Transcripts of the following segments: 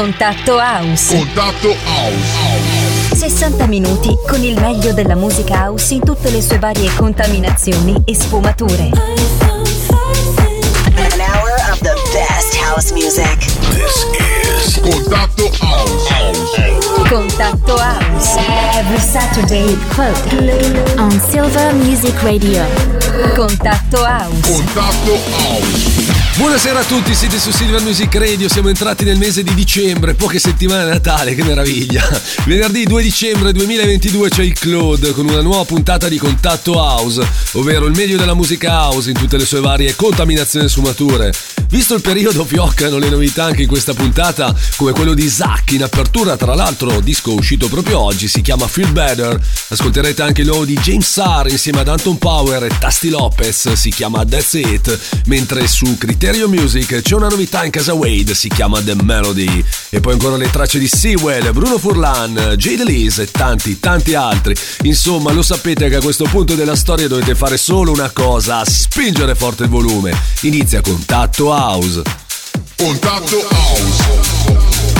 Contatto House. Contatto House. 60 minuti con il meglio della musica house in tutte le sue varie contaminazioni e sfumature. An hour of the best house music. This is Contatto House. Contatto House. Every Saturday at 12 on Silver Music Radio. Contatto House. Contatto House. Buonasera a tutti, siete su Silver Music Radio, siamo entrati nel mese di dicembre, poche settimane a Natale, che meraviglia. Venerdì 2 dicembre 2022 c'è il Claude con una nuova puntata di Contatto House, ovvero il meglio della musica house in tutte le sue varie contaminazioni e sfumature. Visto il periodo fioccano le novità anche in questa puntata, come quello di Zack in apertura, tra l'altro disco uscito proprio oggi, si chiama Feel Better. Ascolterete anche il nuovo di James Sarr insieme ad Anton Power e Tasti Lopez, si chiama That's It, mentre su Criterio Music c'è una novità in casa Wade, si chiama The Melody. E poi ancora le tracce di Sewell, Bruno Furlan, Jade Elise e tanti, tanti altri. Insomma, lo sapete che a questo punto della storia dovete fare solo una cosa, spingere forte il volume. Inizia Contatto House. Contatto House.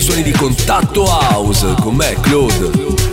Suoni di contatto house con me, Claude.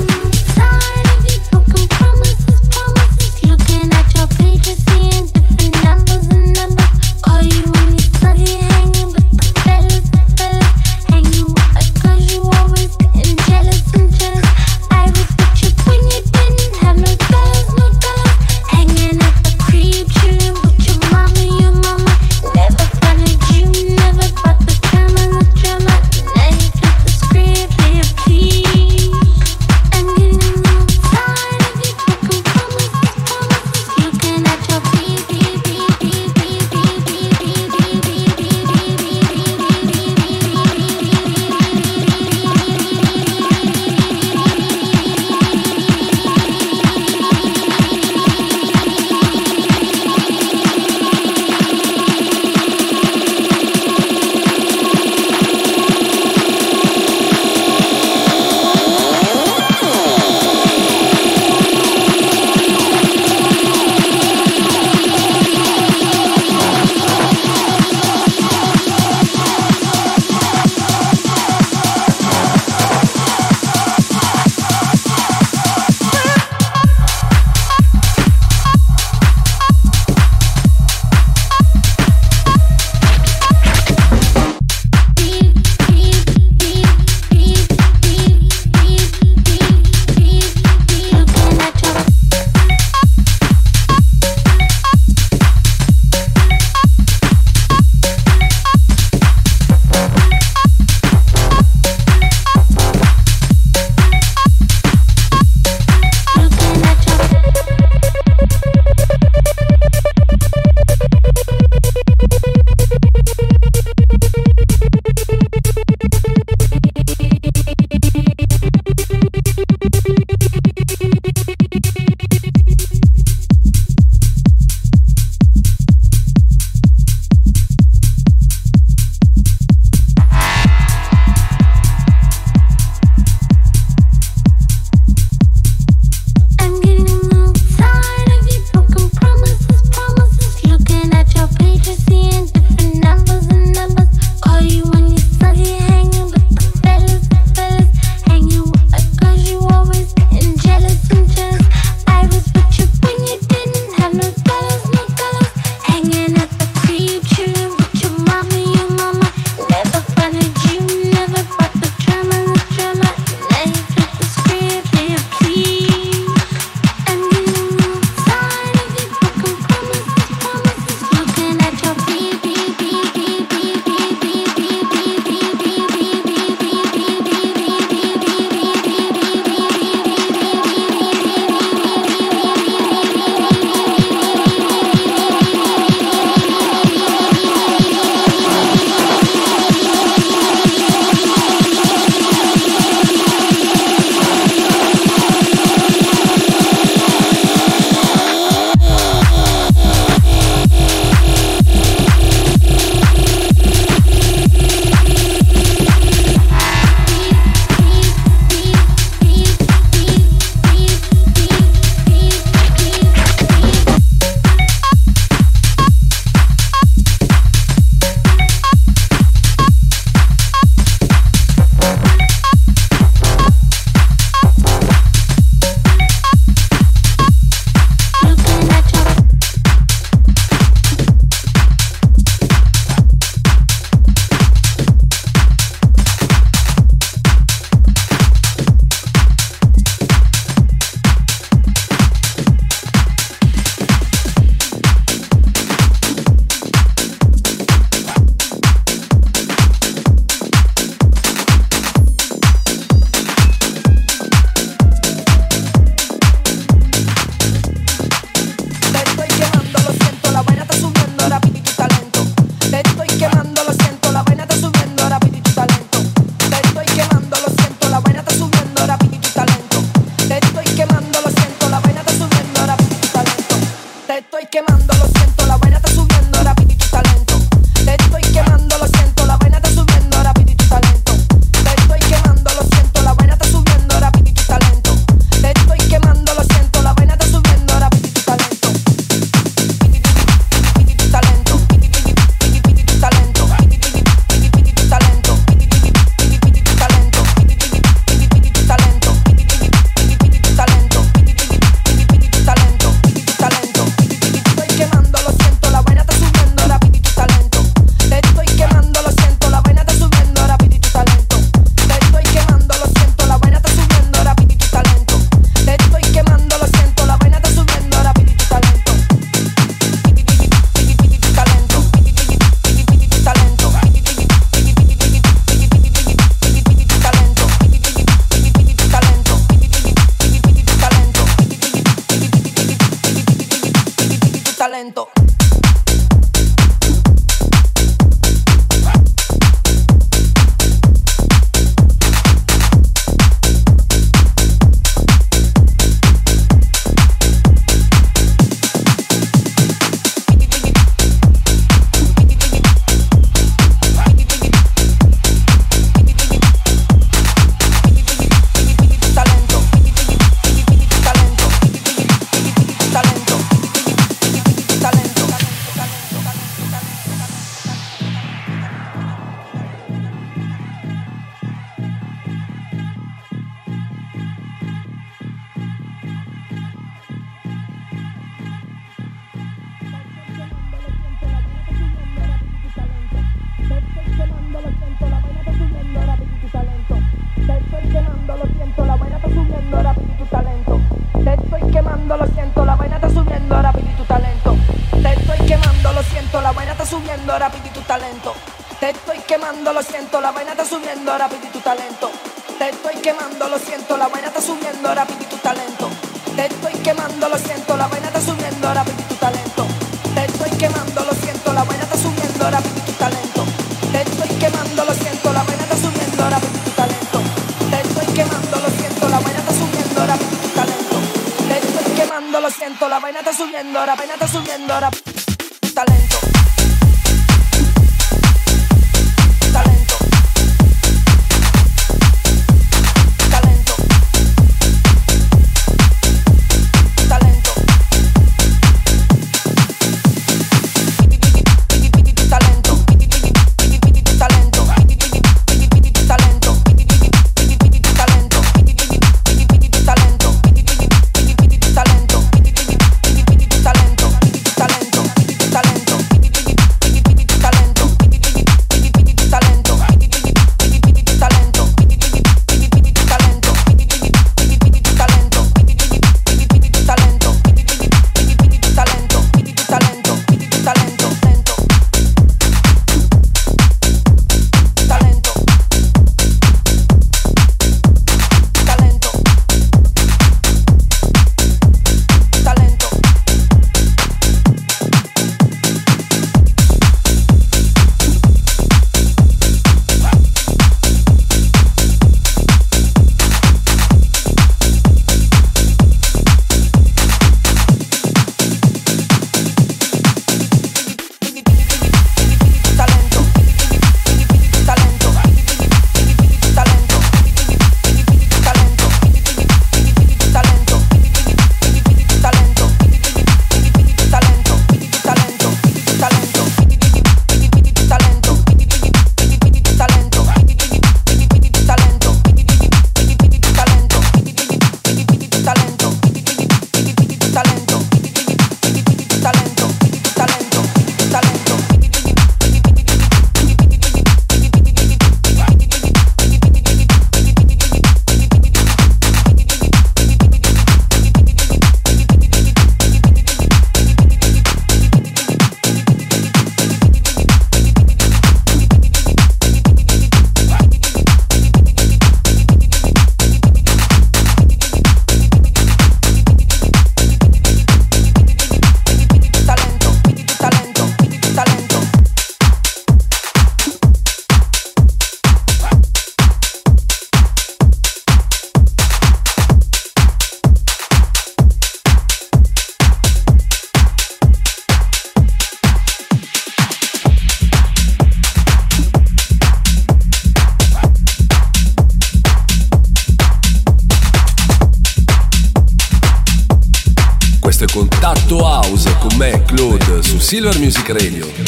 Silver Music Radio.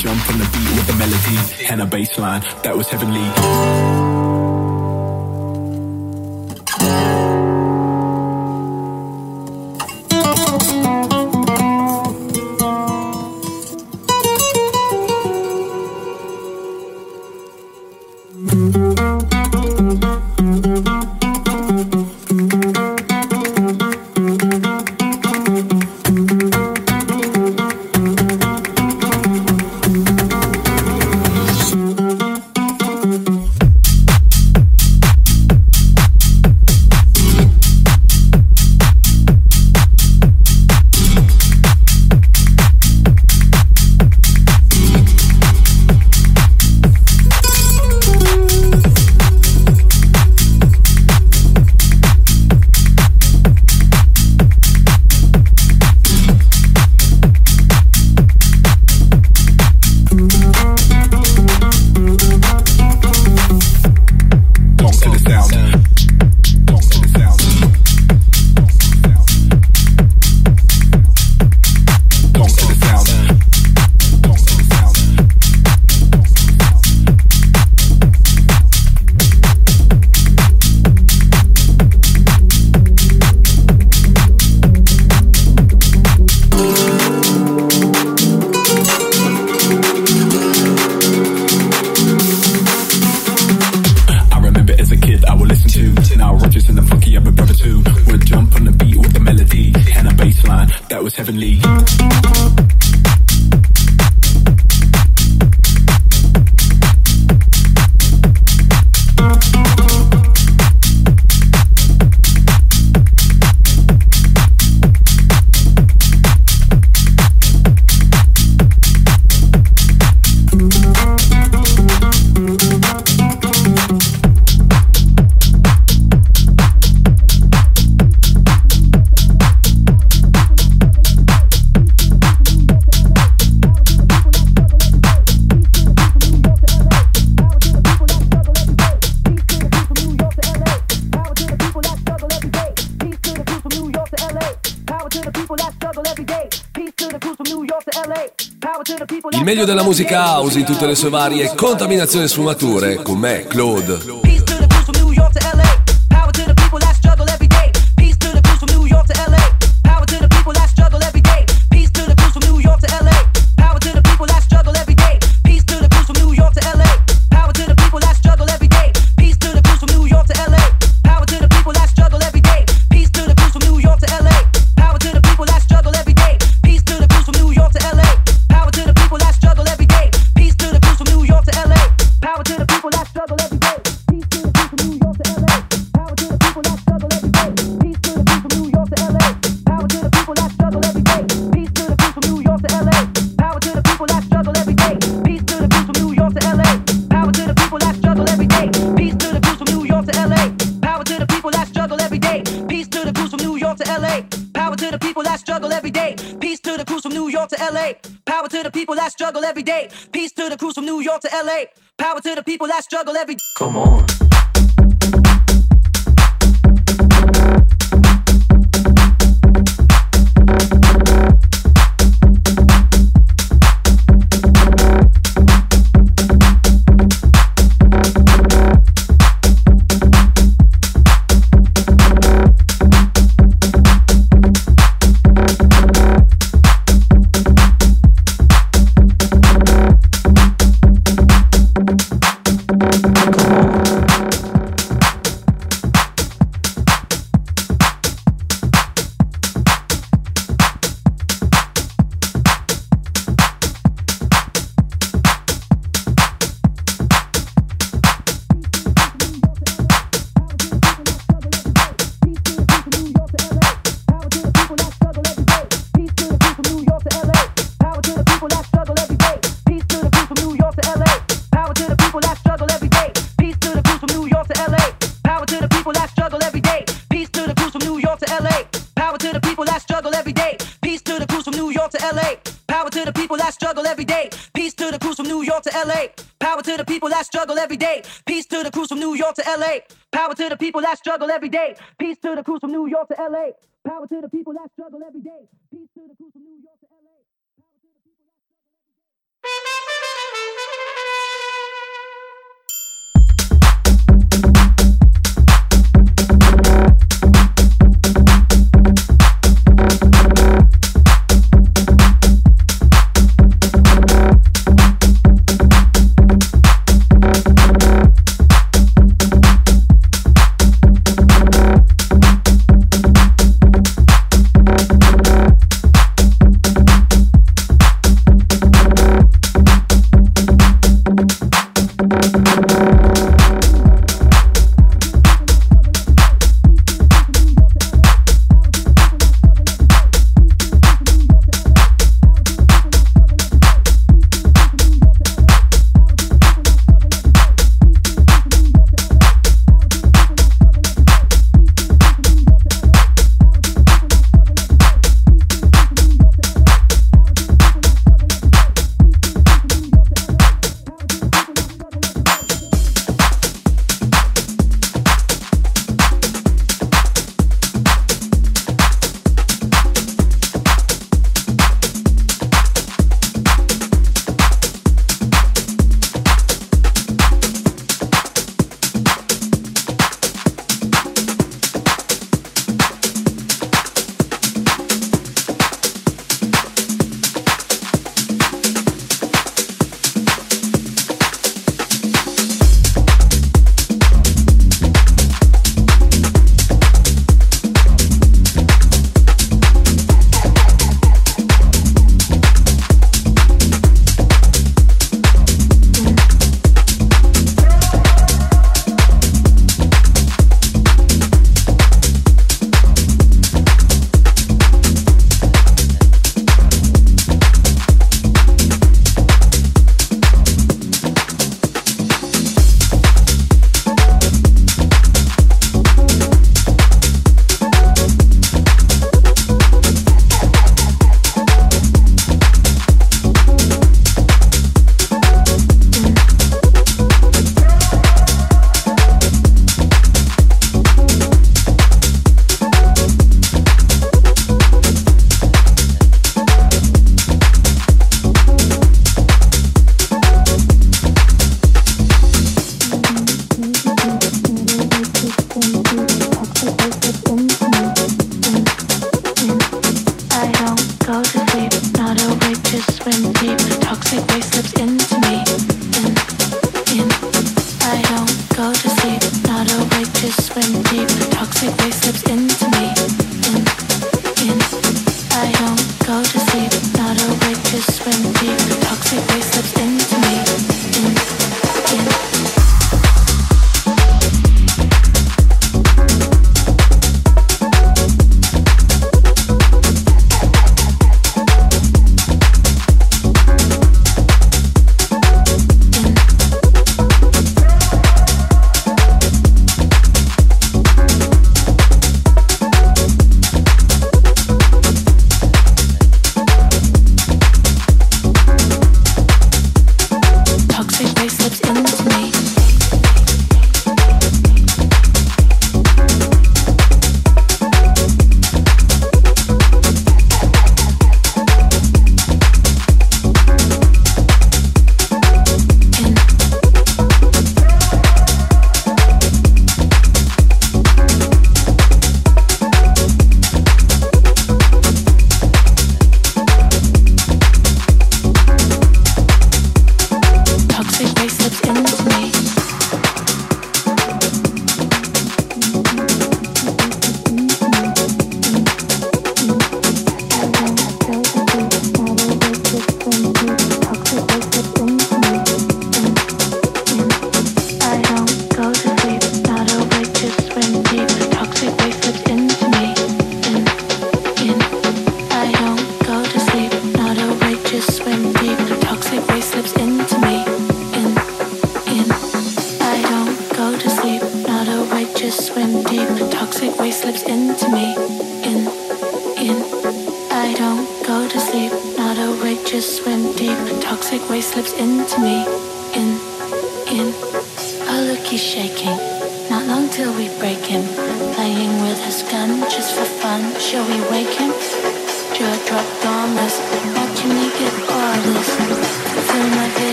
jump on the beat with the melody and a bass line that was heavenly. the sound. meglio della musica house in tutte le sue varie contaminazioni e sfumature con me, Claude. juggle every York to LA. Power to the people that struggle every day. Peace to the crews from New York to LA. Power to the people that struggle every day. Peace to the crews from New York to LA. Power to the people that struggle every day. Peace to the crews from New York to LA. Power to the people that struggle every day. Peace to the crews from New York to LA. Power to the people that struggle every day.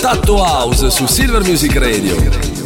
Contatto House su Silver Music Radio.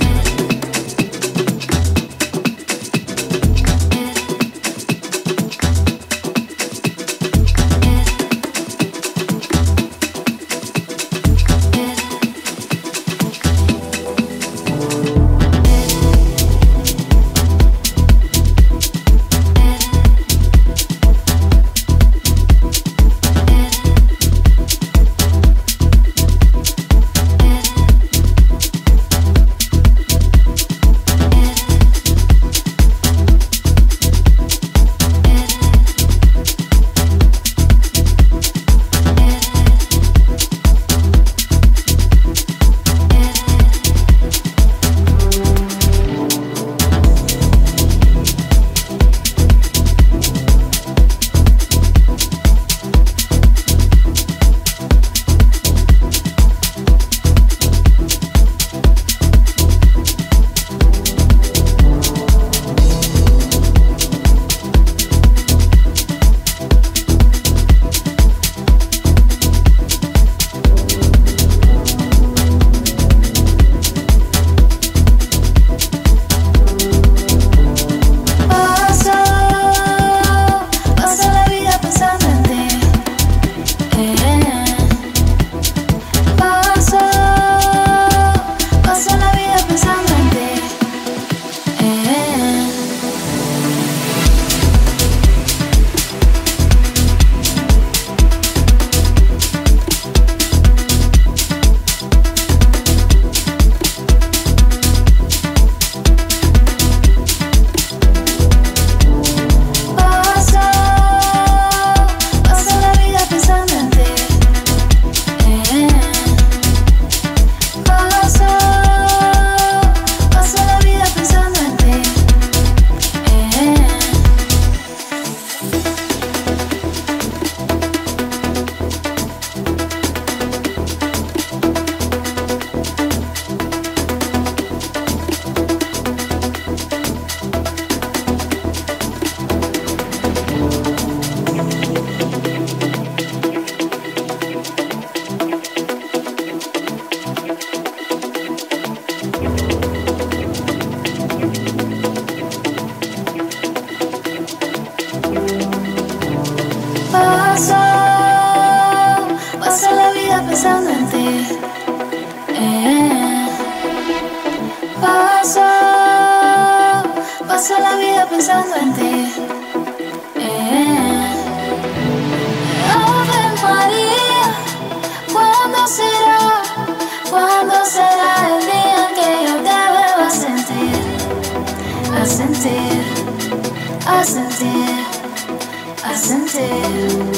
there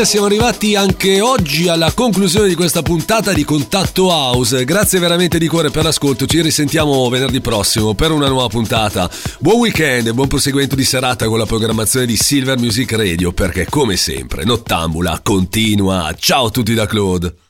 mannaggia, siamo arrivati anche oggi alla conclusione di questa puntata di Contatto House. Grazie veramente di cuore per l'ascolto. Ci risentiamo venerdì prossimo per una nuova puntata. Buon weekend e buon proseguimento di serata con la programmazione di Silver Music Radio, perché come sempre, Nottambula continua. Ciao a tutti da Claude.